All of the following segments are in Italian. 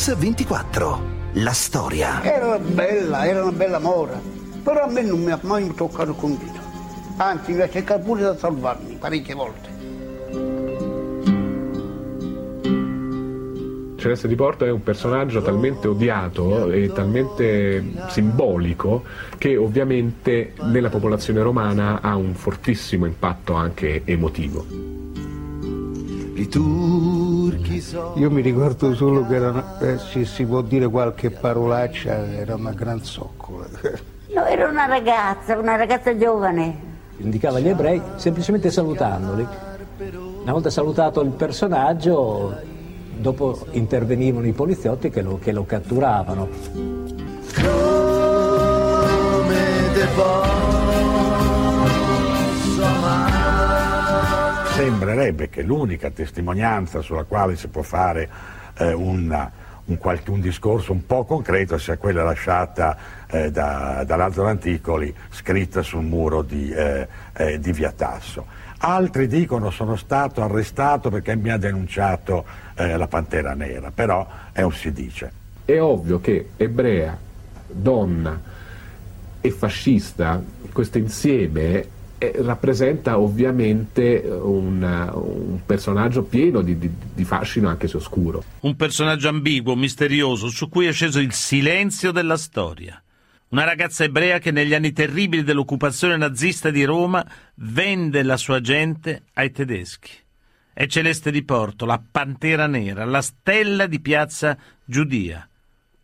Mix24. La storia. Era bella, era una bella mora, però a me non mi ha mai toccato con dito. Anzi, mi ha cercato pure di salvarmi parecchie volte. Celeste di Porto è un personaggio talmente odiato e talmente simbolico che ovviamente nella popolazione romana ha un fortissimo impatto anche emotivo. Io mi ricordo solo che era, eh, se si può dire qualche parolaccia, era una gran zoccola. No, era una ragazza, una ragazza giovane. Indicava gli ebrei semplicemente salutandoli. Una volta salutato il personaggio, dopo intervenivano i poliziotti che lo, che lo catturavano. Sembrerebbe che l'unica testimonianza sulla quale si può fare eh, una, un, qualche, un, discorso un po' concreto sia quella lasciata eh, da, da Lazzaro Anticoli scritta sul muro di, eh, eh di Via Tasso. Altri dicono sono stato arrestato perché mi ha denunciato eh, la Pantera Nera, però è un si dice. È ovvio che ebrea, donna e fascista, questo insieme eh, rappresenta ovviamente un, un personaggio pieno di, di, di, fascino anche se oscuro. Un personaggio ambiguo, misterioso, su cui è sceso il silenzio della storia. Una ragazza ebrea che negli anni terribili dell'occupazione nazista di Roma vende la sua gente ai tedeschi. È Celeste di Porto, la Pantera Nera, la stella di piazza Giudia.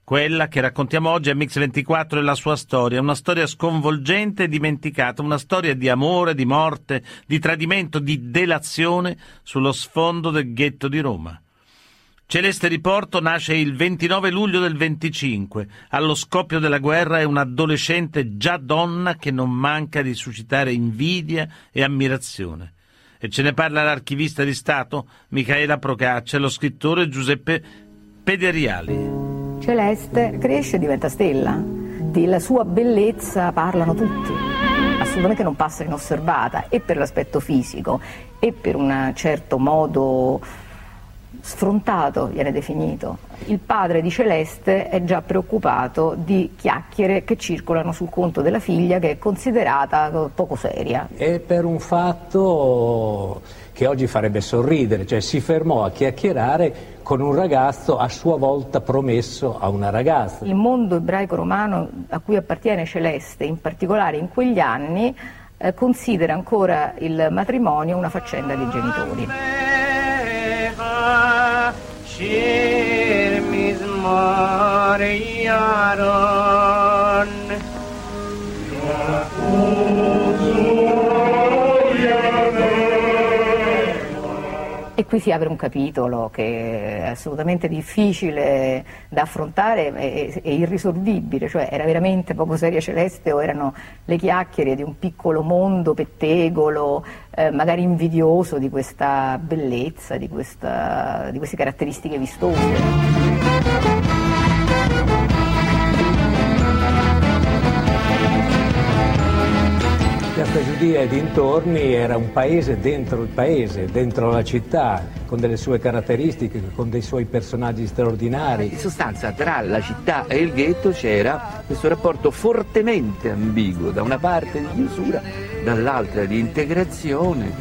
Quella che raccontiamo oggi a Mix24 è la sua storia, una storia sconvolgente e dimenticata, una storia di amore, di morte, di tradimento, di delazione sullo sfondo del ghetto di Roma. Celeste Riporto nasce il 29 luglio del 25. Allo scoppio della guerra è un'adolescente già donna che non manca di suscitare invidia e ammirazione. E ce ne parla l'archivista di Stato Michaela Procaccia e lo scrittore Giuseppe Pederiali. Celeste cresce e diventa stella. Della sua bellezza parlano tutti. Assolutamente non passa inosservata e per l'aspetto fisico e per un certo modo sfrontato viene definito. Il padre di Celeste è già preoccupato di chiacchiere che circolano sul conto della figlia che è considerata poco seria. E per un fatto che oggi farebbe sorridere, cioè si fermò a chiacchierare con un ragazzo a sua volta promesso a una ragazza. Il mondo ebraico romano a cui appartiene Celeste, in particolare in quegli anni, eh, considera ancora il matrimonio una faccenda dei genitori. Oh. Qui si apre un capitolo che è assolutamente difficile da affrontare e, e irrisolvibile, cioè era veramente poco seria Celeste o erano le chiacchiere di un piccolo mondo pettegolo, eh, magari invidioso di questa bellezza, di, questa, di queste caratteristiche vistose. Piazza Giudia e dintorni era un paese dentro il paese, dentro la città, con delle sue caratteristiche, con dei suoi personaggi straordinari. In sostanza tra la città e il ghetto c'era questo rapporto fortemente ambiguo, da una parte di chiusura, dall'altra di integrazione.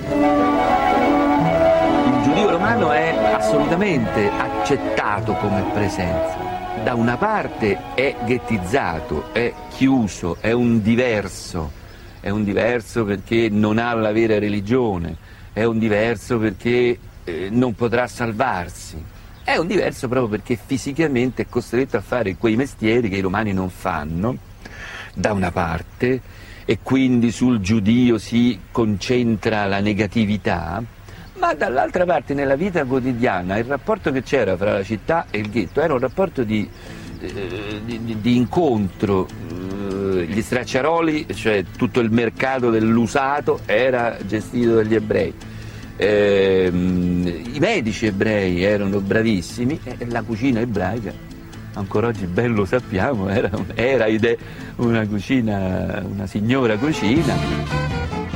Il giudio romano è assolutamente accettato come presenza. Da una parte è ghettizzato, è chiuso, è un diverso è un diverso perché non ha la vera religione, è un diverso perché eh, non potrà salvarsi, è un diverso proprio perché fisicamente è costretto a fare quei mestieri che i romani non fanno, da una parte, e quindi sul giudio si concentra la negatività, ma dall'altra parte nella vita quotidiana il rapporto che c'era fra la città e il ghetto era un rapporto di, eh, di, di incontro gli stracciaroli, cioè tutto il mercato dell'usato era gestito dagli ebrei. Eh, I medici ebrei erano bravissimi e la cucina ebraica, ancora oggi ben lo sappiamo, era, era una cucina, una signora cucina.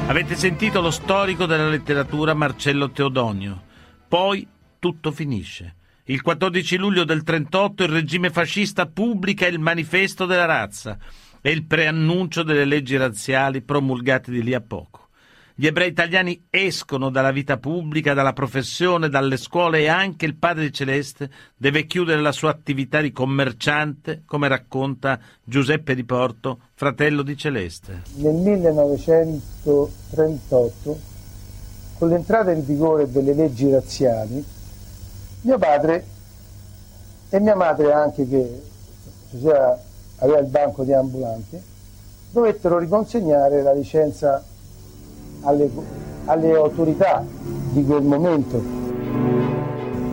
Avete sentito lo storico della letteratura Marcello Teodonio. Poi tutto finisce. Il 14 luglio del 38 il regime fascista pubblica il manifesto della razza e il preannuncio delle leggi razziali promulgate di lì a poco. Gli ebrei italiani escono dalla vita pubblica, dalla professione, dalle scuole e anche il padre Celeste deve chiudere la sua attività di commerciante, come racconta Giuseppe di Porto, fratello di Celeste. Nel 1938, con l'entrata in vigore delle leggi razziali, mio padre e mia madre anche che aveva il banco di ambulanti, dovettero riconsegnare la licenza alle, alle autorità di quel momento.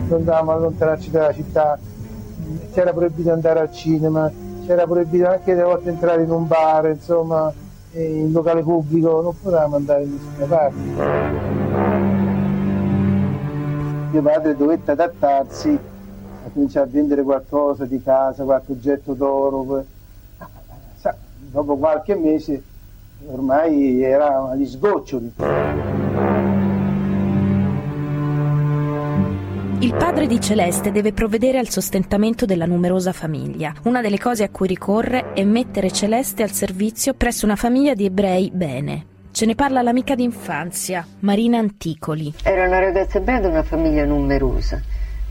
Andavamo a allontanarci dalla città, c'era proibito andare al cinema, c'era proibito anche delle volte entrare in un bar, insomma, in locale pubblico, non potevamo andare in nessuna parte. Mio padre dovette adattarsi a cominciare a vendere qualcosa di casa, qualche oggetto d'oro. Sa, dopo qualche mese ormai era agli sgoccioli. Il padre di Celeste deve provvedere al sostentamento della numerosa famiglia. Una delle cose a cui ricorre è mettere Celeste al servizio presso una famiglia di ebrei bene. Ce ne parla l'amica d'infanzia, Marina Anticoli. Era una ragazza ebrea di una famiglia numerosa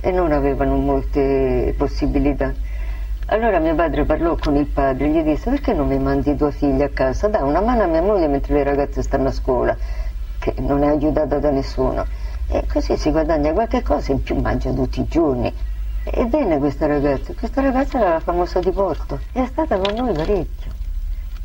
e non avevano molte possibilità. Allora mio padre parlò con il padre e gli disse perché non mi mandi tua figlia a casa? Dai una mano a mia moglie mentre le ragazze stanno a scuola, che non è aiutata da nessuno. E così si guadagna qualche cosa in più mangia tutti i giorni. E bene questa ragazza, questa ragazza era la famosa di Porto, è stata con noi parecchio.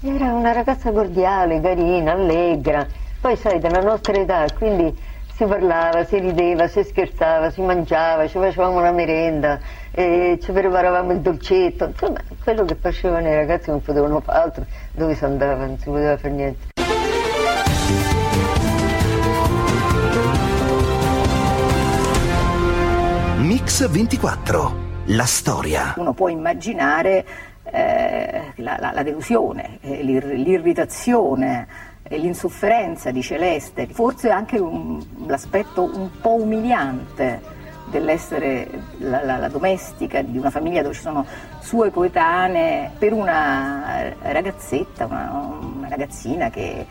Era una ragazza cordiale, carina, allegra, poi sai della nostra età, quindi si parlava, si rideva, si scherzava, si mangiava, ci facevamo una merenda, ci preparavamo il dolcetto, insomma quello che facevano i ragazzi non potevano fare altro, dove si andava, non si poteva fare niente. Mix 24, la storia. Uno può immaginare eh, la, la, la, delusione, eh, l'ir- l'irritazione, l'insofferenza di Celeste, forse anche un, l'aspetto un po' umiliante dell'essere la, la, la, domestica di una famiglia dove ci sono sue coetanee per una ragazzetta, una, una ragazzina che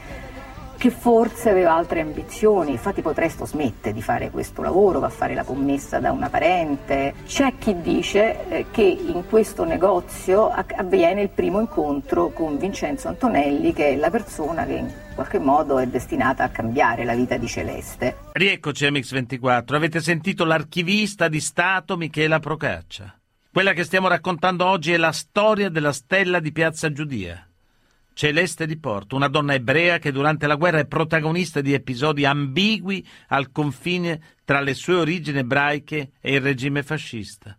che forse aveva altre ambizioni, infatti poi presto smette di fare questo lavoro, va a fare la commessa da una parente. C'è chi dice eh, che in questo negozio avviene il primo incontro con Vincenzo Antonelli, che è la persona che in qualche modo è destinata a cambiare la vita di Celeste. Rieccoci MX24, avete sentito l'archivista di Stato Michela Procaccia. Quella che stiamo raccontando oggi è la storia della stella di Piazza Giudia. Celeste di Porto, una donna ebrea che durante la guerra è protagonista di episodi ambigui al confine tra le sue origini ebraiche e il regime fascista.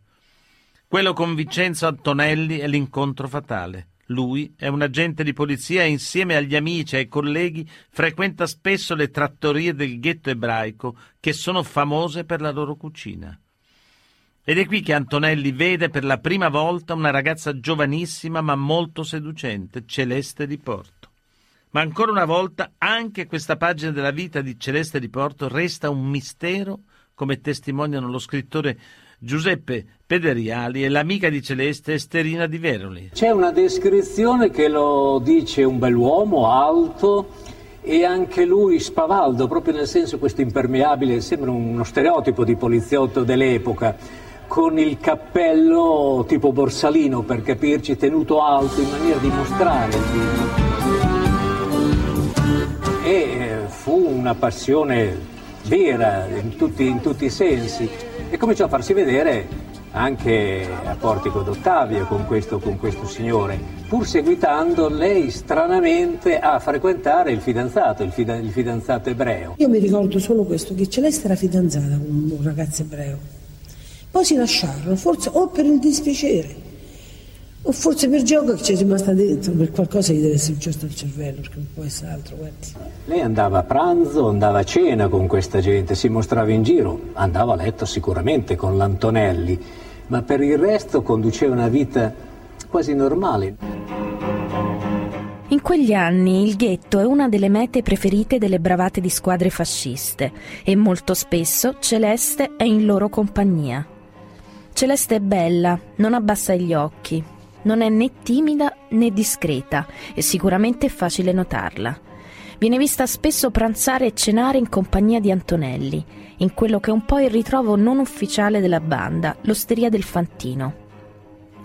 Quello con Vincenzo Antonelli è l'incontro fatale. Lui è un agente di polizia e insieme agli amici e ai colleghi frequenta spesso le trattorie del ghetto ebraico che sono famose per la loro cucina. Ed è qui che Antonelli vede per la prima volta una ragazza giovanissima ma molto seducente, Celeste di Porto. Ma ancora una volta anche questa pagina della vita di Celeste di Porto resta un mistero, come testimoniano lo scrittore Giuseppe Pederiali e l'amica di Celeste Esterina di Veroli. C'è una descrizione che lo dice un bell'uomo alto e anche lui spavaldo, proprio nel senso questo impermeabile, sembra uno stereotipo di poliziotto dell'epoca con il cappello tipo borsalino per capirci tenuto alto in maniera di mostrare il vino. E eh, fu una passione vera in tutti, in tutti i sensi e cominciò a farsi vedere anche a Portico d'Ottavia con questo, con questo signore, pur seguitando lei stranamente a frequentare il fidanzato, il, fida, il fidanzato ebreo. Io mi ricordo solo questo, che Celeste era fidanzata con un ragazzo ebreo poi si lasciarono, forse o per il dispiacere, o forse per gioco che ci è rimasta dentro, per qualcosa gli deve essere successo al cervello, perché non può essere altro, guardi. Lei andava a pranzo, andava a cena con questa gente, si mostrava in giro, andava a letto sicuramente con l'Antonelli, ma per il resto conduceva una vita quasi normale. In quegli anni il ghetto è una delle mete preferite delle bravate di squadre fasciste e molto spesso Celeste è in loro compagnia. Celeste è bella, non abbassa gli occhi, non è né timida né discreta e sicuramente è facile notarla. Viene vista spesso pranzare e cenare in compagnia di Antonelli, in quello che è un po' il ritrovo non ufficiale della banda, l'Osteria del Fantino.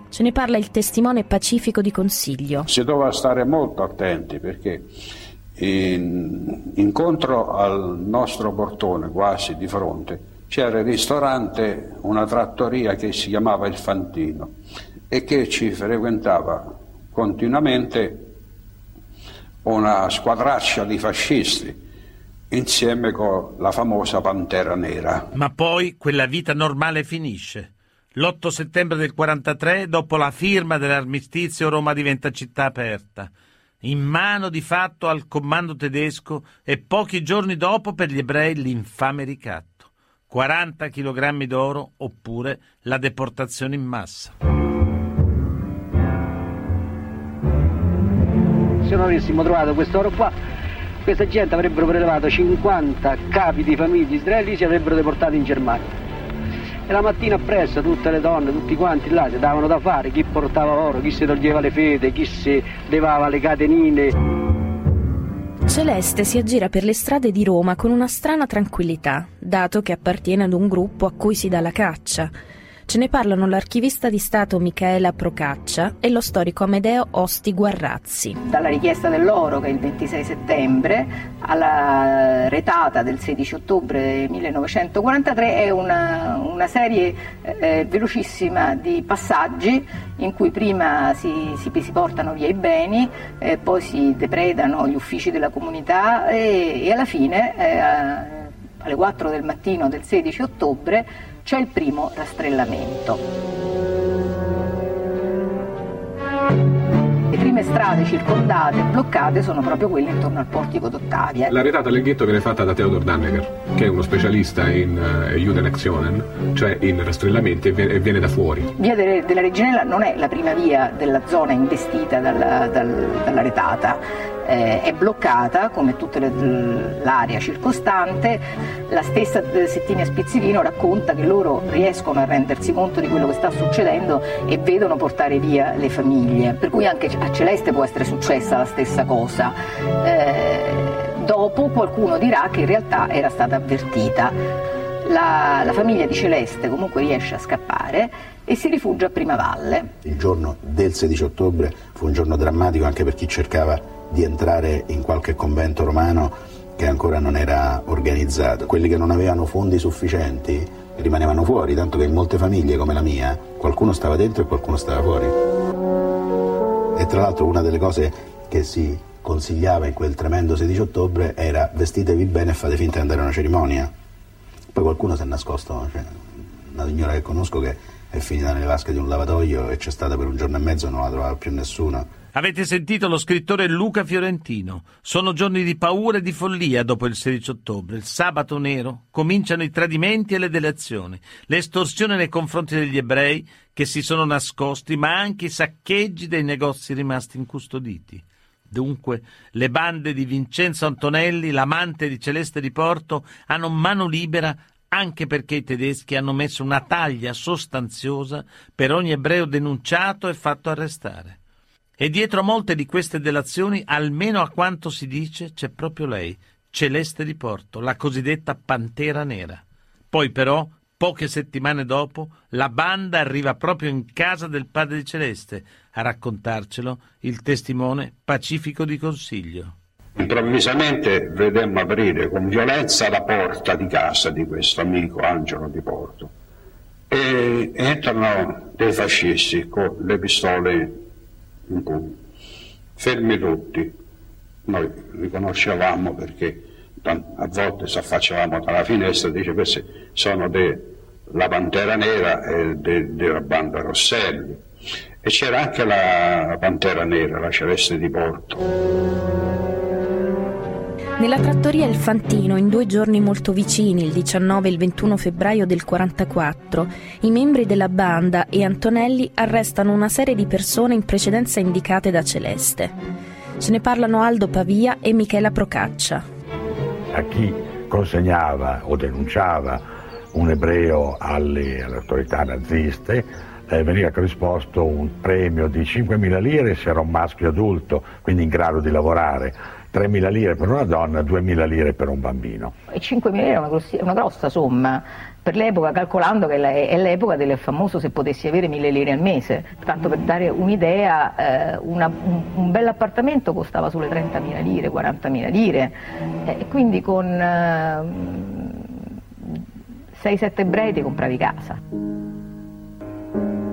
Ce ne parla il testimone pacifico di Consiglio. Si doveva stare molto attenti perché in, incontro al nostro portone, quasi di fronte, c'era il ristorante, una trattoria che si chiamava Il Fantino e che ci frequentava continuamente una squadraccia di fascisti insieme con la famosa Pantera Nera. Ma poi quella vita normale finisce. L'8 settembre del 43, dopo la firma dell'armistizio, Roma diventa città aperta, in mano di fatto al comando tedesco e pochi giorni dopo per gli ebrei l'infame ricatto. 40 kg d'oro oppure la deportazione in massa. Se non avessimo trovato quest'oro qua, questa gente avrebbero prelevato 50 capi di famiglie israelici e avrebbero deportati in Germania. E la mattina appresso tutte le donne, tutti quanti là si davano da fare, chi portava oro, chi si toglieva le fede, chi si levava le catenine. Celeste si aggira per le strade di Roma con una strana tranquillità, dato che appartiene ad un gruppo a cui si dà la caccia. Ce ne parlano l'archivista di Stato Michaela Procaccia e lo storico Amedeo Osti Guarrazzi. Dalla richiesta dell'oro, che è il 26 settembre, alla retata del 16 ottobre 1943 è una, una serie eh, velocissima di passaggi in cui prima si, si, si portano via i beni, eh, poi si depredano gli uffici della comunità e, e alla fine, eh, alle 4 del mattino del 16 ottobre, c'è il primo rastrellamento. Le prime strade circondate, bloccate, sono proprio quelle intorno al portico d'Ottavia. La retata del ghetto viene fatta da Theodor Danneger, che è uno specialista in uh, Judenaktionen, cioè in rastrellamenti, e viene da fuori. Via de- della Reginella non è la prima via della zona investita dalla, dal, dalla retata eh, è bloccata come tutta l'area circostante. La stessa Settimia Spizzirino racconta che loro riescono a rendersi conto di quello che sta succedendo e vedono portare via le famiglie. Per cui anche a Celeste può essere successa la stessa cosa. Eh, dopo qualcuno dirà che in realtà era stata avvertita. La, la, famiglia di Celeste comunque riesce a scappare e si rifugia a Primavalle. Il giorno del 16 ottobre fu un giorno drammatico anche per chi cercava di entrare in qualche convento romano che ancora non era organizzato. Quelli che non avevano fondi sufficienti rimanevano fuori, tanto che in molte famiglie come la mia qualcuno stava dentro e qualcuno stava fuori. E tra l'altro una delle cose che si consigliava in quel tremendo 16 ottobre era vestitevi bene e fate finta di andare a una cerimonia. Poi qualcuno si è nascosto, cioè, una signora che conosco che è finita nelle vasche di un lavatoio e c'è stata per un giorno e mezzo e non la trovava più nessuno Avete sentito lo scrittore Luca Fiorentino. Sono giorni di paura e di follia dopo il 16 ottobre. Il sabato nero cominciano i tradimenti e le delazioni, le estorsioni nei confronti degli ebrei che si sono nascosti, ma anche i saccheggi dei negozi rimasti incustoditi. Dunque, le bande di Vincenzo Antonelli, l'amante di Celeste di Porto, hanno mano libera anche perché i tedeschi hanno messo una taglia sostanziosa per ogni ebreo denunciato e fatto arrestare. E dietro molte di queste delazioni, almeno a quanto si dice, c'è proprio lei, Celeste di Porto, la cosiddetta Pantera Nera. Poi però, poche settimane dopo, la banda arriva proprio in casa del padre di Celeste a raccontarcelo il testimone pacifico di consiglio. Improvvisamente vedemmo aprire con violenza la porta di casa di questo amico Angelo di Porto e entrano dei fascisti con le pistole in pugno. Fermi tutti, noi riconoscevamo perché a volte si affacciavamo dalla finestra e dice questi sono della Pantera Nera e de, della banda Rosselli. E c'era anche la Pantera Nera, la Celeste di Porto. Nella trattoria Il Fantino, in due giorni molto vicini, il 19 e il 21 febbraio del 44, i membri della banda e Antonelli arrestano una serie di persone in precedenza indicate da Celeste. Ce ne parlano Aldo Pavia e Michela Procaccia. A chi consegnava o denunciava un ebreo alle, alle autorità naziste, eh, veniva corrisposto un premio di 5.000 lire se era un maschio adulto, quindi in grado di lavorare, 3.000 lire per una donna, 2.000 lire per un bambino. E 5.000 lire è una, grossi- una grossa somma per l'epoca, calcolando che è l'epoca del famoso se potessi avere 1.000 lire al mese. Tanto per dare un'idea, eh, una, un, un bel appartamento costava sulle 30.000 lire, 40.000 lire, eh, e quindi con eh, 6-7 ebrei ti compravi casa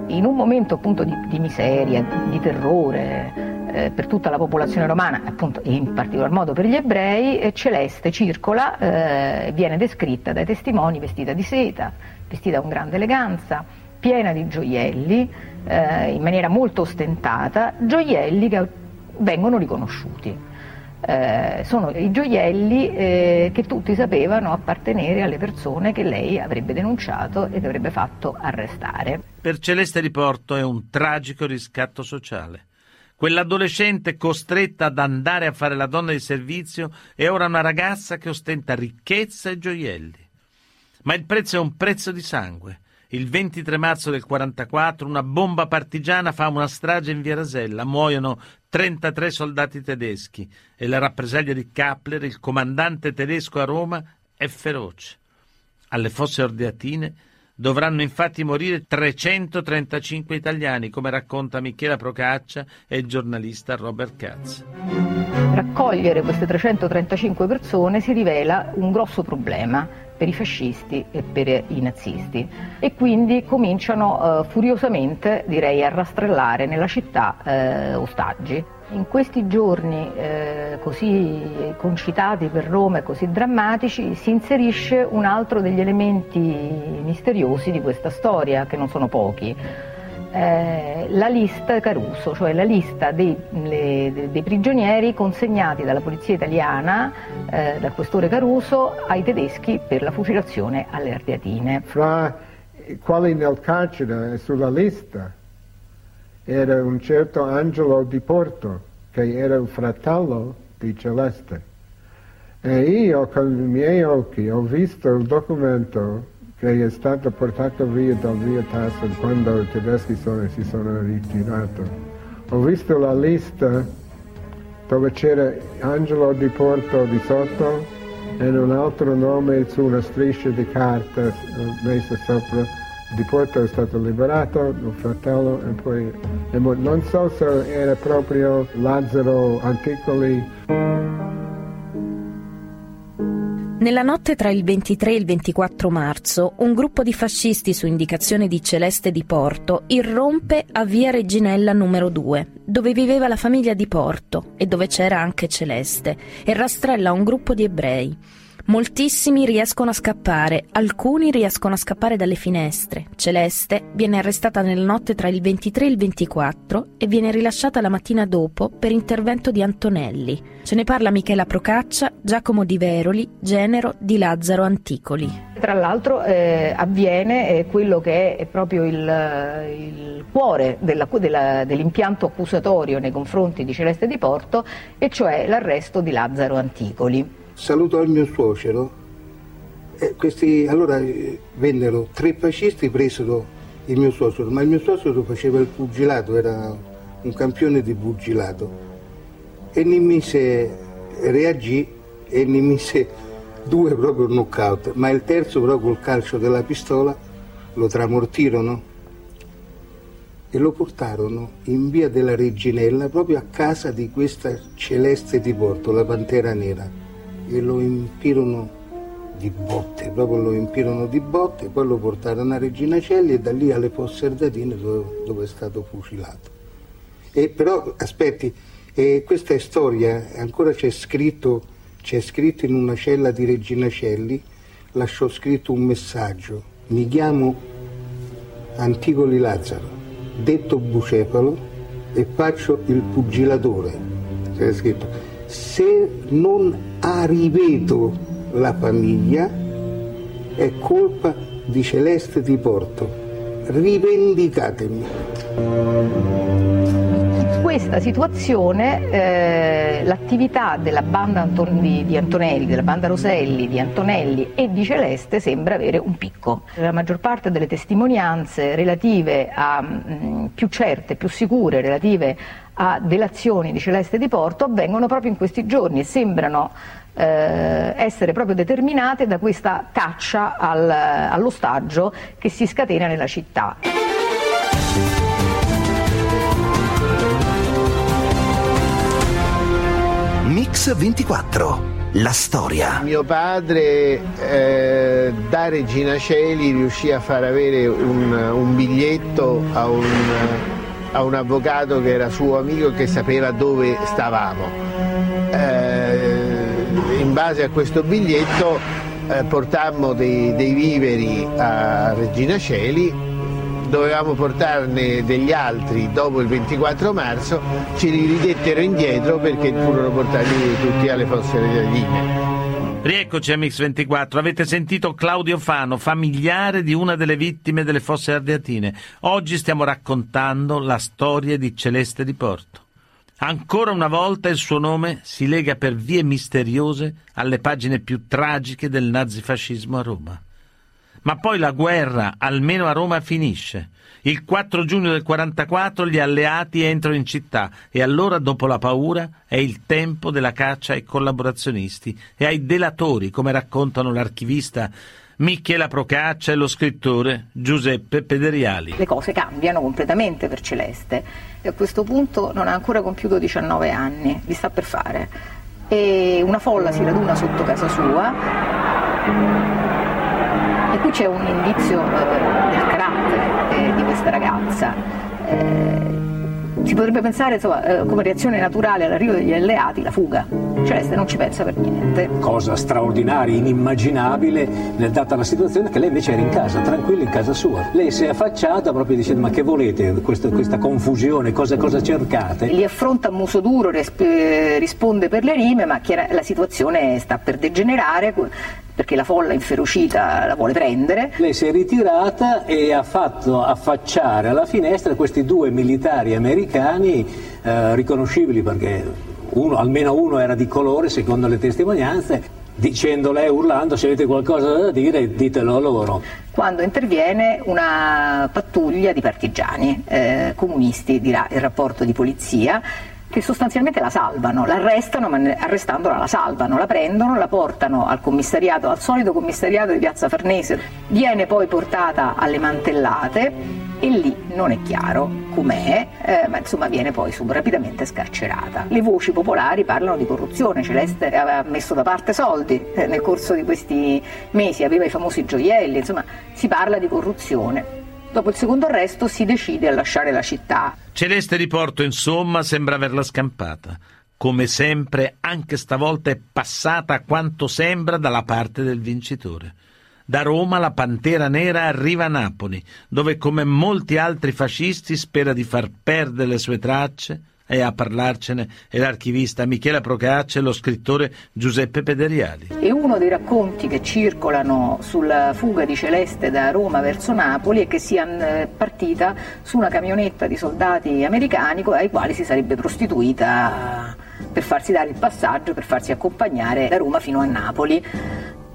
in un momento appunto di, di miseria, di terrore eh, per tutta la popolazione romana, appunto in particolar modo per gli ebrei, eh, Celeste circola, eh, viene descritta dai testimoni vestita di seta, vestita con grande eleganza, piena di gioielli, eh, in maniera molto ostentata, gioielli che vengono riconosciuti. Eh, sono i gioielli eh, che tutti sapevano appartenere alle persone che lei avrebbe denunciato e che avrebbe fatto arrestare. Per Celeste Riporto è un tragico riscatto sociale. Quell'adolescente costretta ad andare a fare la donna di servizio è ora una ragazza che ostenta ricchezza e gioielli. Ma il prezzo è un prezzo di sangue. Il 23 marzo del 44 una bomba partigiana fa una strage in via Rasella, muoiono 33 soldati tedeschi e la rappresaglia di Kappler, il comandante tedesco a Roma, è feroce. Alle fosse ordeatine dovranno infatti morire 335 italiani, come racconta Michela Procaccia e il giornalista Robert Katz. Raccogliere queste 335 persone si rivela un grosso problema per i fascisti e per i nazisti e quindi cominciano eh, furiosamente direi a rastrellare nella città eh, ostaggi. In questi giorni eh, così concitati per Roma e così drammatici si inserisce un altro degli elementi misteriosi di questa storia, che non sono pochi. Eh, la lista Caruso, cioè la lista dei, le, dei prigionieri consegnati dalla polizia italiana, eh, dal questore Caruso, ai tedeschi per la fucilazione alle Ardeatine. Fra quali nel carcere sulla lista era un certo Angelo di Porto, che era il fratello di Celeste. E io con i miei occhi ho visto il documento che è stato portato via dal via Tasso quando i tedeschi sono, si sono ritirati. Ho visto la lista dove c'era Angelo di Porto di sotto e un altro nome su una striscia di carta eh, messa sopra di Porto è stato liberato, il fratello, e poi e non so se era proprio Lazzaro Anticoli. Nella notte tra il 23 e il 24 marzo, un gruppo di fascisti su indicazione di Celeste di Porto irrompe a via Reginella numero 2, dove viveva la famiglia di Porto e dove c'era anche Celeste, e rastrella un gruppo di ebrei. Moltissimi riescono a scappare, alcuni riescono a scappare dalle finestre. Celeste viene arrestata nella notte tra il 23 e il 24 e viene rilasciata la mattina dopo per intervento di Antonelli. Ce ne parla Michela Procaccia, Giacomo Di Veroli, Genero di Lazzaro Anticoli. Tra l'altro eh, avviene eh, quello che è proprio il, il cuore della, della, dell'impianto accusatorio nei confronti di Celeste di Porto, e cioè l'arresto di Lazzaro Anticoli saluto il mio suocero. E questi, allora eh, vennero tre fascisti, presero il mio suocero, ma il mio suocero faceva il pugilato, era un campione di pugilato. E ne mise, reagì e ne mise due proprio knockout, ma il terzo proprio col calcio della pistola lo tramortirono e lo portarono in via della Reginella proprio a casa di questa Celeste di Porto, la Pantera Nera e lo empirono di botte, proprio lo empirono di botte, poi lo portarono a Regina Celli e da lì alle Fosse Ardatine dove, dove, è stato fucilato. E però, aspetti, eh, questa è storia, ancora c'è scritto, c'è scritto in una cella di Regina Celli, lasciò scritto un messaggio, mi chiamo Anticoli Lazzaro, detto bucefalo e faccio il pugilatore. C'è scritto se non arriveto la famiglia è colpa di Celeste di Porto. Rivendicatemi. Questa situazione eh, l'attività della banda Anton- di, di, Antonelli, della banda Roselli, di Antonelli e di Celeste sembra avere un picco. La maggior parte delle testimonianze relative a mh, più certe, più sicure, relative a delazioni di Celeste di Porto avvengono proprio in questi giorni e sembrano eh, essere proprio determinate da questa caccia al, all'ostaggio che si scatena nella città. Mix 24. La storia. Mio padre eh, da Regina Celi riuscì a far avere un, un biglietto a un, a un, avvocato che era suo amico e che sapeva dove stavamo. Eh, in base a questo biglietto eh, portammo dei, dei viveri a Regina Celi dovevamo portarne degli altri dopo il 24 marzo, ci ridettero indietro perché furono portati tutti alle fosse regaline. Rieccoci a Mix24, avete sentito Claudio Fano, familiare di una delle vittime delle fosse ardeatine. Oggi stiamo raccontando la storia di Celeste di Porto. Ancora una volta il suo nome si lega per vie misteriose alle pagine più tragiche del nazifascismo a Roma. Ma poi la guerra, almeno a Roma, finisce. Il 4 giugno del 44 gli alleati entrano in città e allora, dopo la paura, è il tempo della caccia ai collaborazionisti e ai delatori, come raccontano l'archivista Michela Procaccia e lo scrittore Giuseppe Pederiali. Le cose cambiano completamente per Celeste e a questo punto non ha ancora compiuto 19 anni, li sta per fare. E una folla si raduna sotto casa sua e qui c'è un indizio eh, del carattere eh, di questa ragazza. Eh, si potrebbe pensare insomma, come reazione naturale all'arrivo degli alleati la fuga. Celeste non ci pensa per niente. Cosa straordinaria, inimmaginabile, data la situazione, che lei invece era in casa, tranquilla in casa sua. Lei si è affacciata proprio dicendo ma che volete, questa, questa confusione, cosa, cosa, cercate? Li affronta a muso duro, risponde per le rime, ma la situazione sta per degenerare perché la folla inferocita la vuole prendere. Lei si è ritirata e ha fatto affacciare alla finestra questi due militari americani eh, riconoscibili perché uno, almeno uno era di colore secondo le testimonianze, dicendo lei urlando se avete qualcosa da dire ditelo a loro. Quando interviene una pattuglia di partigiani eh, comunisti, dirà il rapporto di polizia, che sostanzialmente la salvano, l'arrestano, ma arrestandola la salvano, la prendono, la portano al commissariato, al solito commissariato di Piazza Farnese, viene poi portata alle mantellate e lì non è chiaro com'è, eh, ma insomma viene poi sub, scarcerata. Le voci popolari parlano di corruzione, Celeste aveva messo da parte soldi eh, nel corso di questi mesi, aveva i famosi gioielli, insomma si parla di corruzione. Dopo il secondo arresto si decide a lasciare la città. Celeste di Porto, insomma, sembra averla scampata. Come sempre, anche stavolta è passata quanto sembra dalla parte del vincitore. Da Roma la Pantera Nera arriva a Napoli, dove come molti altri fascisti spera di far perdere le sue tracce e a parlarcene è l'archivista Michela Procaccia e lo scrittore Giuseppe Pederiali. E uno dei racconti che circolano sulla fuga di Celeste da Roma verso Napoli è che sia eh, partita su una camionetta di soldati americani ai quali si sarebbe prostituita per farsi dare il passaggio, per farsi accompagnare da Roma fino a Napoli.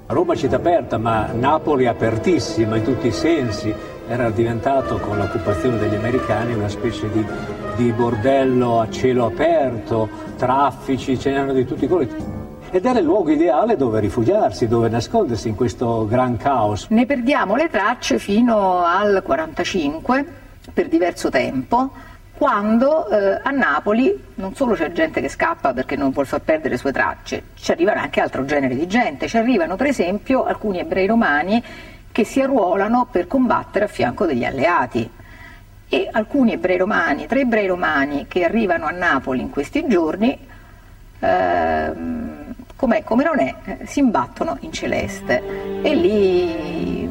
Roma città aperta, ma Napoli apertissima in tutti i sensi, era diventato con l'occupazione degli americani una specie di di bordello a cielo aperto, traffici, ce n'erano di tutti i colori. Ed era il luogo ideale dove rifugiarsi, dove nascondersi in questo gran caos. Ne perdiamo le tracce fino al 45 per diverso tempo, quando eh, a Napoli non solo c'è gente che scappa perché non vuole far perdere le sue tracce, ci arrivano anche altro genere di gente. Ci arrivano per esempio alcuni ebrei romani che si arruolano per combattere a fianco degli alleati e alcuni ebrei romani, tre ebrei romani che arrivano a Napoli in questi giorni, ehm, com'è come non è, eh, si imbattono in celeste e lì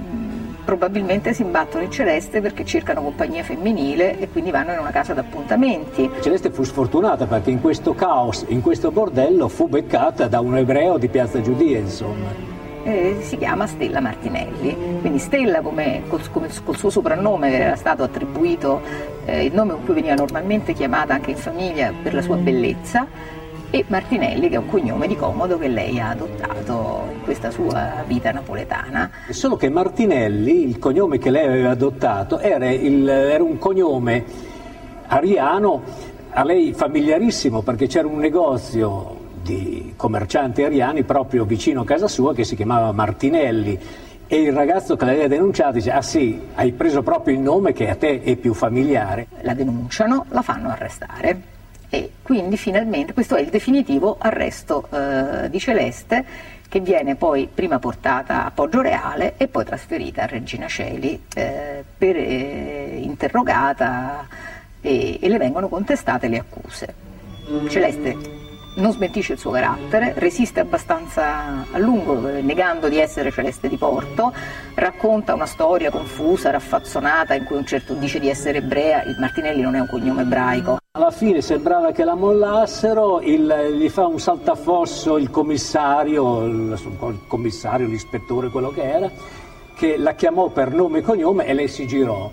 probabilmente si imbattono in Celeste perché cercano compagnia femminile e quindi vanno in una casa d'appuntamenti. Celeste fu sfortunata perché in questo caos, in questo bordello, fu beccata da un ebreo di Piazza Giudia, insomma. Eh, si chiama Stella Martinelli. Quindi Stella come col, come, col suo soprannome era stato attribuito eh, il nome con cui veniva normalmente chiamata anche in famiglia per la sua bellezza e Martinelli che è un cognome di comodo che lei ha adottato in questa sua vita napoletana. Solo che Martinelli, il cognome che lei aveva adottato, era, il, era un cognome ariano a lei familiarissimo perché c'era un negozio di commercianti ariani proprio vicino a casa sua che si chiamava Martinelli e il ragazzo che l'aveva denunciato dice ah sì, hai preso proprio il nome che a te è più familiare. La denunciano, la fanno arrestare e quindi finalmente questo è il definitivo arresto eh, di Celeste che viene poi prima portata a Poggio Reale e poi trasferita a Regina Celi eh, per, eh, interrogata e, e le vengono contestate le accuse. Celeste non smentisce il suo carattere, resiste abbastanza a lungo negando di essere Celeste di Porto, racconta una storia confusa, raffazzonata in cui un certo dice di essere ebrea, il Martinelli non è un cognome ebraico. Alla fine sembrava che la mollassero, il, gli fa un saltafosso il commissario, il, il commissario, l'ispettore, quello che era, che la chiamò per nome e cognome e lei si girò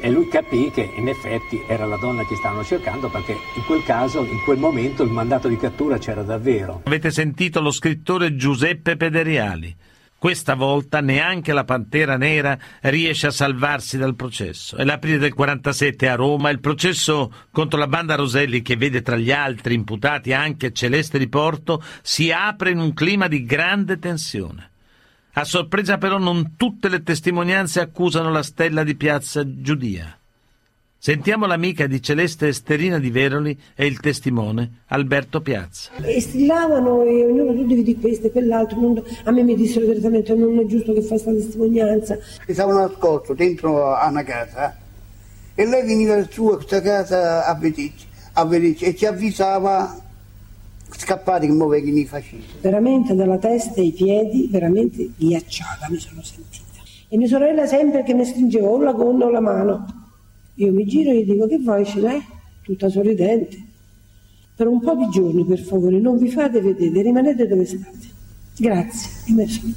e lui capì che in effetti era la donna che stavano cercando perché in quel caso, in quel momento, il mandato di cattura c'era davvero. Avete sentito lo scrittore Giuseppe Pederiali. Questa volta neanche la Pantera Nera riesce a salvarsi dal processo. È l'aprile del 47 a Roma, il processo contro la banda Roselli, che vede tra gli altri imputati anche Celeste di Porto, si apre in un clima di grande tensione. A sorpresa però non tutte le testimonianze accusano la stella di piazza Giudia. Sentiamo l'amica di Celeste Esterina di Veroli e il testimone Alberto Piazza. E strillavano e ognuno tu devi dire questo e quell'altro. Non, a me mi dissero direttamente non è giusto che fai questa testimonianza. Stavano nascosto dentro a una casa e lei veniva su a questa casa a vedere, a vedere e ci avvisava scappati che muovevi i fascisti. Veramente dalla testa ai piedi, veramente ghiacciata mi sono sentita. E mia sorella sempre che mi stringeva o la gonna o la mano. Io mi giro e gli dico che vuoi ce l'hai? Tutta sorridente. Per un po' di giorni, per favore, non vi fate vedere, rimanete dove state. Grazie, e me sono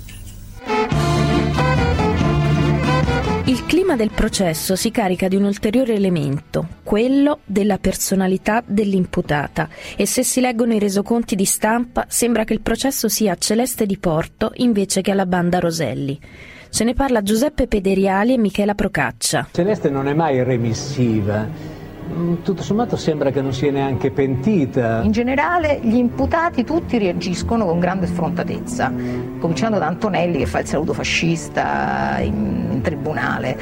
Il clima del processo si carica di un ulteriore elemento, quello della personalità dell'imputata, e se si leggono i resoconti di stampa sembra che il processo sia a Celeste di Porto invece che alla banda Roselli. Ce ne parla Giuseppe Pederiali e Michela Procaccia. Celeste non è mai remissiva tutto sommato sembra che non sia neanche pentita. In generale gli imputati tutti reagiscono con grande sfrontatezza, cominciando da Antonelli che fa il saluto fascista in, in tribunale.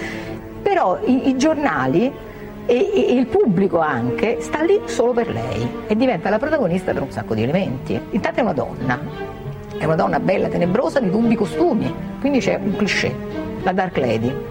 Però i, i giornali e, e, il pubblico anche sta lì solo per lei e diventa la protagonista per un sacco di elementi. Intanto è una donna, è una donna bella, tenebrosa, di dubbi costumi, quindi c'è un cliché, la Dark Lady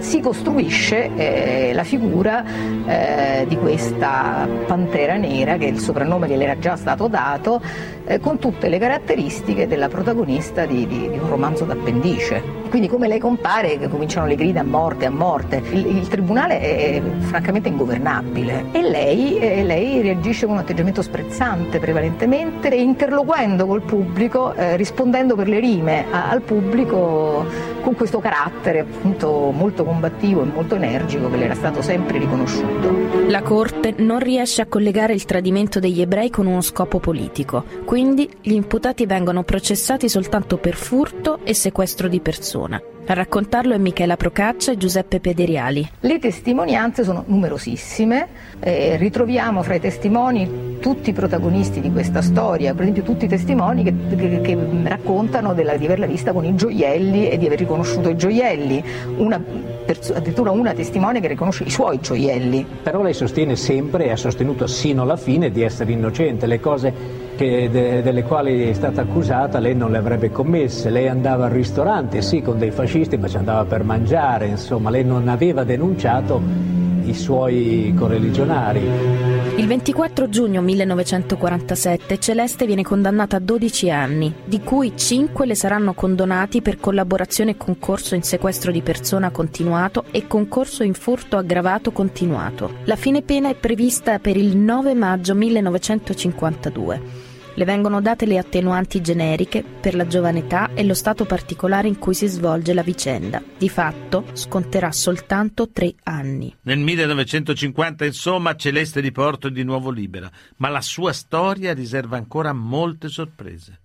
si costruisce eh, la figura eh, di questa pantera nera, che è il soprannome che le era già stato dato, eh, con tutte le caratteristiche della protagonista di, di, di un romanzo d'appendice. Quindi come lei compare cominciano le grida a morte, a morte. Il, il tribunale è francamente ingovernabile e lei, eh, lei, reagisce con un atteggiamento sprezzante prevalentemente, interloquendo col pubblico, eh, rispondendo per le rime a, al pubblico con questo carattere appunto molto combattivo e molto energico che le era stato sempre riconosciuto. La Corte non riesce a collegare il tradimento degli ebrei con uno scopo politico, quindi gli imputati vengono processati soltanto per furto e sequestro di persona. A raccontarlo è Michela Procaccia e Giuseppe Pederiali. Le testimonianze sono numerosissime, eh, ritroviamo fra i testimoni tutti i protagonisti di questa storia, per esempio tutti i testimoni che, che, che raccontano della, di averla vista con i gioielli e di aver riconosciuto i gioielli, una, addirittura una testimone che riconosce i suoi gioielli. Però lei sostiene sempre e ha sostenuto sino alla fine di essere innocente, le cose che, de, delle quali è stata accusata lei non le avrebbe commesse, lei andava al ristorante, sì, con dei fascisti, ma ci andava per mangiare, insomma, lei non aveva denunciato i suoi correligionari. Il 24 giugno 1947 Celeste viene condannata a 12 anni, di cui 5 le saranno condonati per collaborazione e concorso in sequestro di persona continuato e concorso in furto aggravato continuato. La fine pena è prevista per il 9 maggio 1952. Le vengono date le attenuanti generiche per la giovane età e lo stato particolare in cui si svolge la vicenda. Di fatto sconterà soltanto tre anni. Nel 1950, insomma, Celeste di Porto è di nuovo libera, ma la sua storia riserva ancora molte sorprese.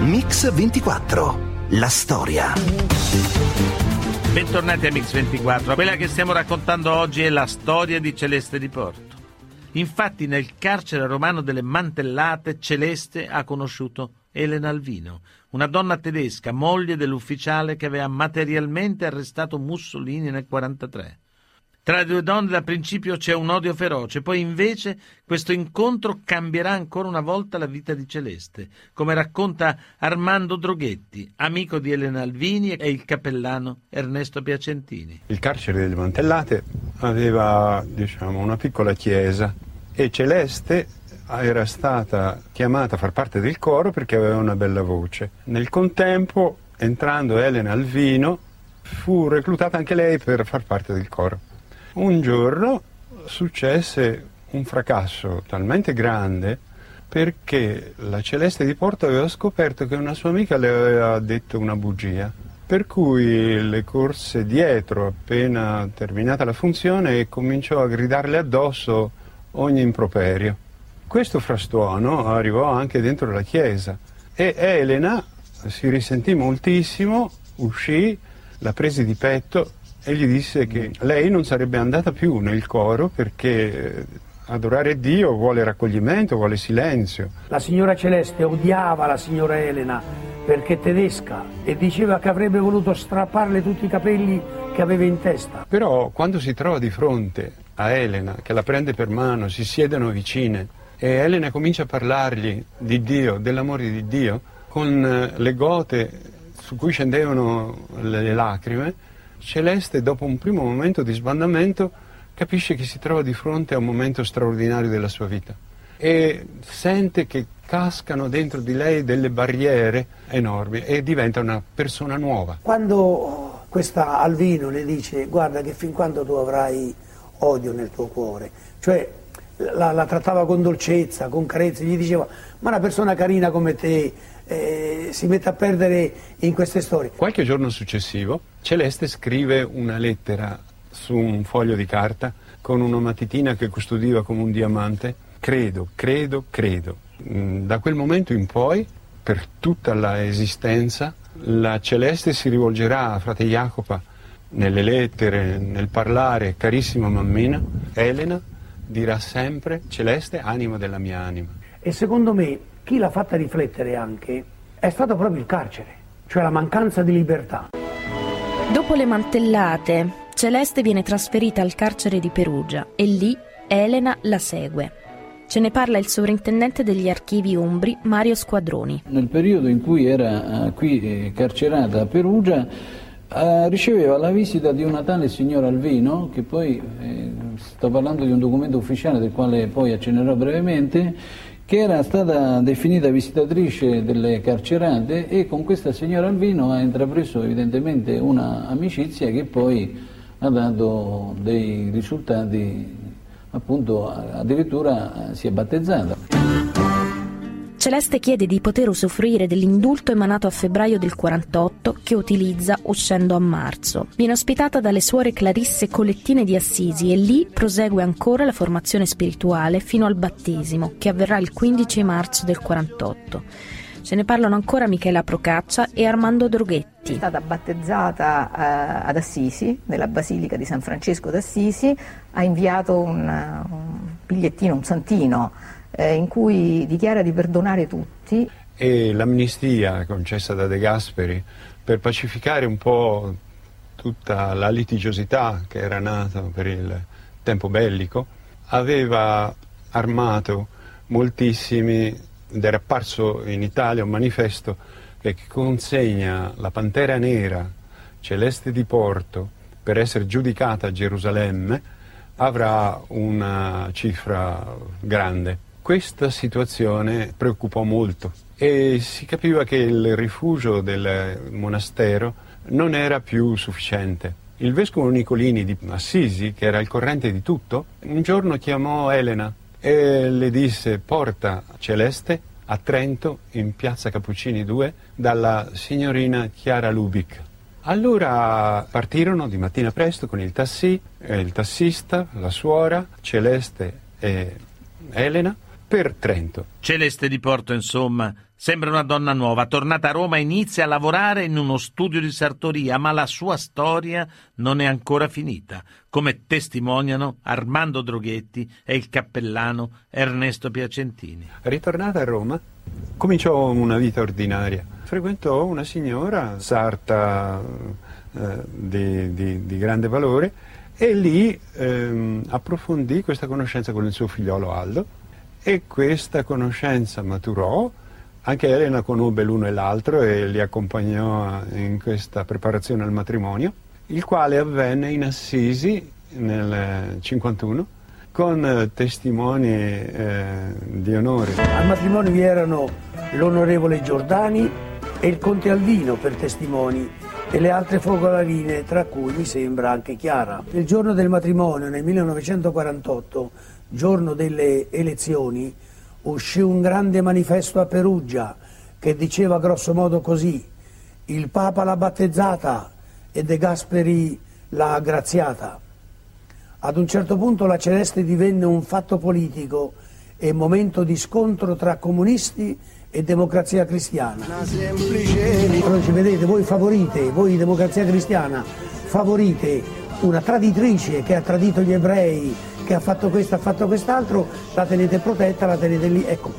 Mix 24. La storia. Bentornati a Mix24. Quella che stiamo raccontando oggi è la storia di Celeste di Porto. Infatti nel carcere romano delle Mantellate Celeste ha conosciuto Elena Alvino, una donna tedesca, moglie dell'ufficiale che aveva materialmente arrestato Mussolini nel 1943. Tra le due donne da principio c'è un odio feroce, poi invece questo incontro cambierà ancora una volta la vita di Celeste, come racconta Armando Droghetti, amico di Elena Alvini e il cappellano Ernesto Piacentini. Il carcere delle Mantellate aveva diciamo, una piccola chiesa e Celeste era stata chiamata a far parte del coro perché aveva una bella voce. Nel contempo, entrando Elena Alvino, fu reclutata anche lei per far parte del coro. Un giorno successe un fracasso talmente grande perché la Celeste di Porto aveva scoperto che una sua amica le aveva detto una bugia. Per cui le corse dietro appena terminata la funzione e cominciò a gridarle addosso ogni improperio. Questo frastuono arrivò anche dentro la chiesa e Elena si risentì moltissimo, uscì, la prese di petto e gli disse che lei non sarebbe andata più nel coro perché adorare Dio vuole raccoglimento, vuole silenzio. La signora Celeste odiava la signora Elena perché tedesca e diceva che avrebbe voluto strapparle tutti i capelli che aveva in testa. Però quando si trova di fronte a Elena, che la prende per mano, si siedono vicine e Elena comincia a parlargli di Dio, dell'amore di Dio, con le gote su cui scendevano le lacrime, Celeste, dopo un primo momento di sbandamento, capisce che si trova di fronte a un momento straordinario della sua vita e sente che cascano dentro di lei delle barriere enormi e diventa una persona nuova. Quando questa Alvino le dice guarda che fin quando tu avrai odio nel tuo cuore, cioè la, la trattava con dolcezza, con carezza, gli diceva ma una persona carina come te eh, si mette a perdere in queste storie. Qualche giorno successivo Celeste scrive una lettera su un foglio di carta con una matitina che custodiva come un diamante. Credo, credo, credo. Mm, da quel momento in poi, per tutta la esistenza, la Celeste si rivolgerà a frate Jacopa nelle lettere, nel parlare, carissima mammina, Elena dirà sempre Celeste, anima della mia anima. E secondo me chi l'ha fatta riflettere anche è stato proprio il carcere, cioè la mancanza di libertà. Dopo le mantellate, Celeste viene trasferita al carcere di Perugia e lì Elena la segue. Ce ne parla il sovrintendente degli archivi umbri Mario Squadroni. Nel periodo in cui era eh, qui eh, carcerata a Perugia eh, riceveva la visita di una tale signora Alvino, che poi, eh, sto parlando di un documento ufficiale del quale poi accennerò brevemente, che era stata definita visitatrice delle carcerate e con questa signora Alvino ha intrapreso evidentemente una amicizia che poi ha dato dei risultati, appunto addirittura si è battezzata. Celeste chiede di poter usufruire dell'indulto emanato a febbraio del 48 che utilizza uscendo a marzo. Viene ospitata dalle suore Clarisse Colettine di Assisi e lì prosegue ancora la formazione spirituale fino al battesimo che avverrà il 15 marzo del 48. Ce ne parlano ancora Michela Procaccia e Armando Droghetti. È stata battezzata eh, ad Assisi, nella Basilica di San Francesco d'Assisi, ha inviato un, un bigliettino, un santino eh, in cui dichiara di perdonare tutti. E l'amnistia concessa da De Gasperi per pacificare un po' tutta la litigiosità che era nata per il tempo bellico, aveva armato moltissimi ed era apparso in Italia un manifesto che consegna la Pantera Nera Celeste di Porto per essere giudicata a Gerusalemme avrà una cifra grande. Questa situazione preoccupò molto e si capiva che il rifugio del monastero non era più sufficiente Il vescovo Nicolini di Assisi, che era al corrente di tutto, un giorno chiamò Elena e le disse porta Celeste a Trento, in piazza Cappuccini 2, dalla signorina Chiara Lubic. Allora partirono di mattina presto con il tassi, eh, il tassista, la suora, Celeste e Elena per Trento. Celeste di Porto, insomma, sembra una donna nuova. Tornata a Roma inizia a lavorare in uno studio di sartoria, ma la sua storia non è ancora finita, come testimoniano Armando Droghetti e il cappellano Ernesto Piacentini. Ritornata a Roma, cominciò una vita ordinaria. Frequentò una signora sarta eh, di, di, di, grande valore e lì ehm, approfondì questa conoscenza con il suo figliolo Aldo e questa conoscenza maturò. Anche Elena conobbe l'uno e l'altro e li accompagnò in questa preparazione al matrimonio, il quale avvenne in Assisi nel 51 con testimoni eh, di onore. Al matrimonio vi erano l'onorevole Giordani e il conte Alvino per testimoni e le altre focolarine, tra cui mi sembra anche Chiara. Il giorno del matrimonio, nel 1948, giorno delle elezioni, uscì un grande manifesto a Perugia che diceva grosso modo così: il Papa l'ha battezzata e De Gasperi l'ha graziata. Ad un certo punto la Celeste divenne un fatto politico e momento di scontro tra comunisti e democrazia cristiana. Allora ci vedete, voi favorite, voi democrazia cristiana, favorite una traditrice che ha tradito gli ebrei, che ha fatto questo, ha fatto quest'altro, la tenete protetta, la tenete lì. Ecco,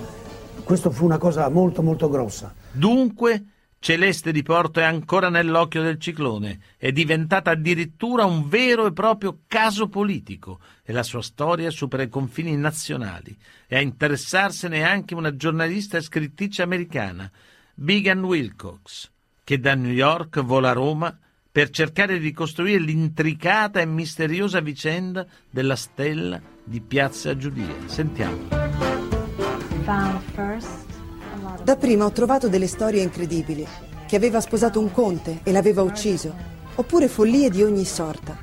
questo fu una cosa molto molto grossa. Dunque Celeste di Porto è ancora nell'occhio del ciclone, è diventata addirittura un vero e proprio caso politico e la sua storia supera i confini nazionali e a interessarsene anche una giornalista e scrittrice americana, Bigan Wilcox, che da New York vola a Roma per cercare di ricostruire l'intricata e misteriosa vicenda della stella di Piazza Giudia. Sentiamo. First Dapprima ho trovato delle storie incredibili, che aveva sposato un conte e l'aveva ucciso, oppure follie di ogni sorta.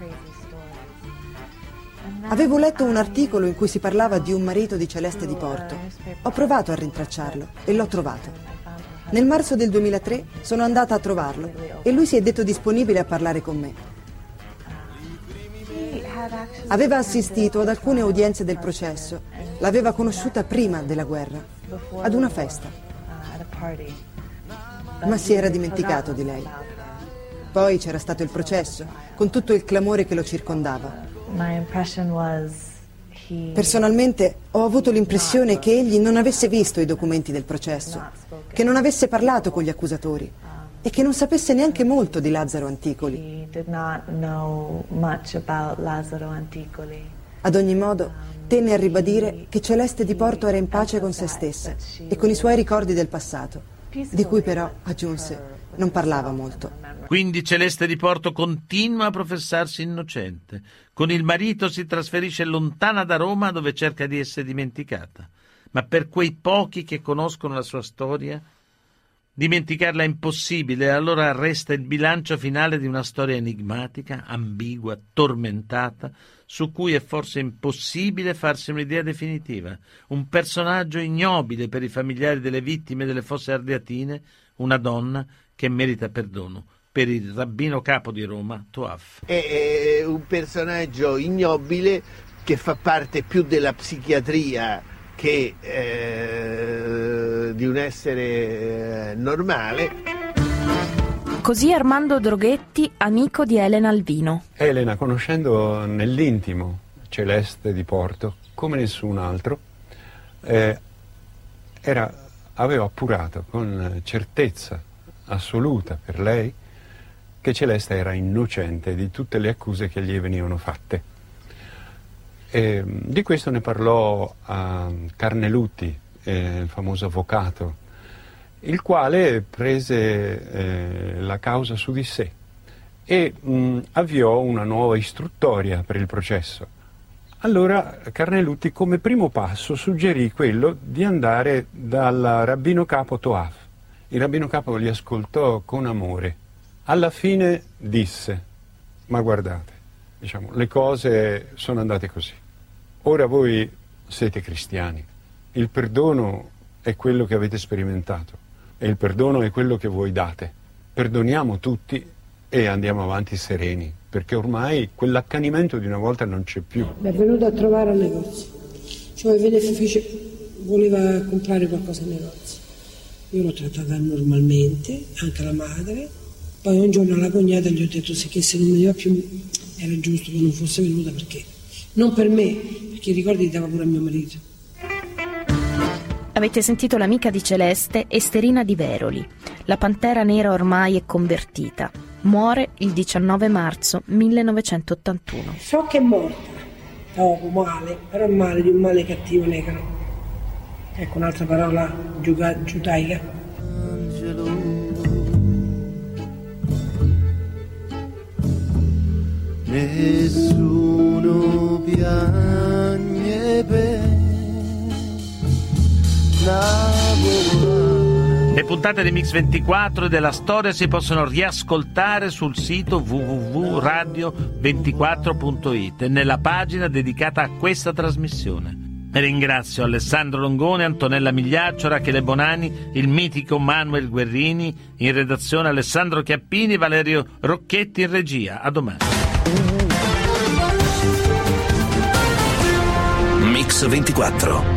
Avevo letto un articolo in cui si parlava di un marito di Celeste di Porto. Ho provato a rintracciarlo e l'ho trovato. Nel marzo del 2003 sono andata a trovarlo e lui si è detto disponibile a parlare con me. Aveva assistito ad alcune udienze del processo, l'aveva conosciuta prima della guerra, ad una festa ma si era dimenticato di lei. Poi c'era stato il processo, con tutto il clamore che lo circondava. Personalmente ho avuto l'impressione che egli non avesse visto i documenti del processo, che non avesse parlato con gli accusatori e che non sapesse neanche molto di Lazzaro Anticoli. Ad ogni modo, tenne a ribadire che Celeste di Porto era in pace con se stessa e con i suoi ricordi del passato, di cui però, aggiunse, non parlava molto. Quindi Celeste di Porto continua a professarsi innocente. Con il marito si trasferisce lontana da Roma dove cerca di essere dimenticata. Ma per quei pochi che conoscono la sua storia, dimenticarla è impossibile, e allora resta il bilancio finale di una storia enigmatica, ambigua, tormentata, su cui è forse impossibile farsi un'idea definitiva. Un personaggio ignobile per i familiari delle vittime delle fosse ardeatine, una donna che merita perdono. Per il rabbino capo di Roma, Toaf. È un personaggio ignobile che fa parte più della psichiatria che eh, di un essere eh, normale. Così Armando Droghetti, amico di Elena Alvino. Elena, conoscendo nell'intimo Celeste di Porto, come nessun altro, eh, era, aveva appurato con certezza assoluta per lei che Celeste era innocente di tutte le accuse che gli venivano fatte. E, di questo ne parlò a Carnelutti, eh, il famoso avvocato il quale prese eh, la causa su di sé e mh, avviò una nuova istruttoria per il processo. Allora Carnelutti come primo passo suggerì quello di andare dal rabbino capo Toaf. Il rabbino capo li ascoltò con amore. Alla fine disse, ma guardate, diciamo, le cose sono andate così. Ora voi siete cristiani, il perdono è quello che avete sperimentato e il perdono è quello che voi date. Perdoniamo tutti e andiamo avanti sereni, perché ormai quell'accanimento di una volta non c'è più. Mi è venuto a trovare al negozio, cioè vede, fece, voleva comprare qualcosa al negozio. Io l'ho trattata normalmente, anche la madre. Poi un giorno alla cognata gli ho detto se che se non veniva più era giusto che non fosse venuta perché non per me, perché i ricordi li dava pure a mio marito. Avete sentito l'amica di Celeste, Esterina di Veroli. La pantera nera ormai è convertita. Muore il 19 marzo 1981. So che è morta, dopo male, però male di un male cattivo negro. Ecco un'altra parola giuga- giudaica. Nessuno piagne per. Le puntate di Mix 24 e della storia si possono riascoltare sul sito www.radio24.it e nella pagina dedicata a questa trasmissione. Ringrazio Alessandro Longone, Antonella Migliaccio, Rachele Bonani, il mitico Manuel Guerrini, in redazione Alessandro Chiappini, Valerio Rocchetti in regia. A domani. Mix 24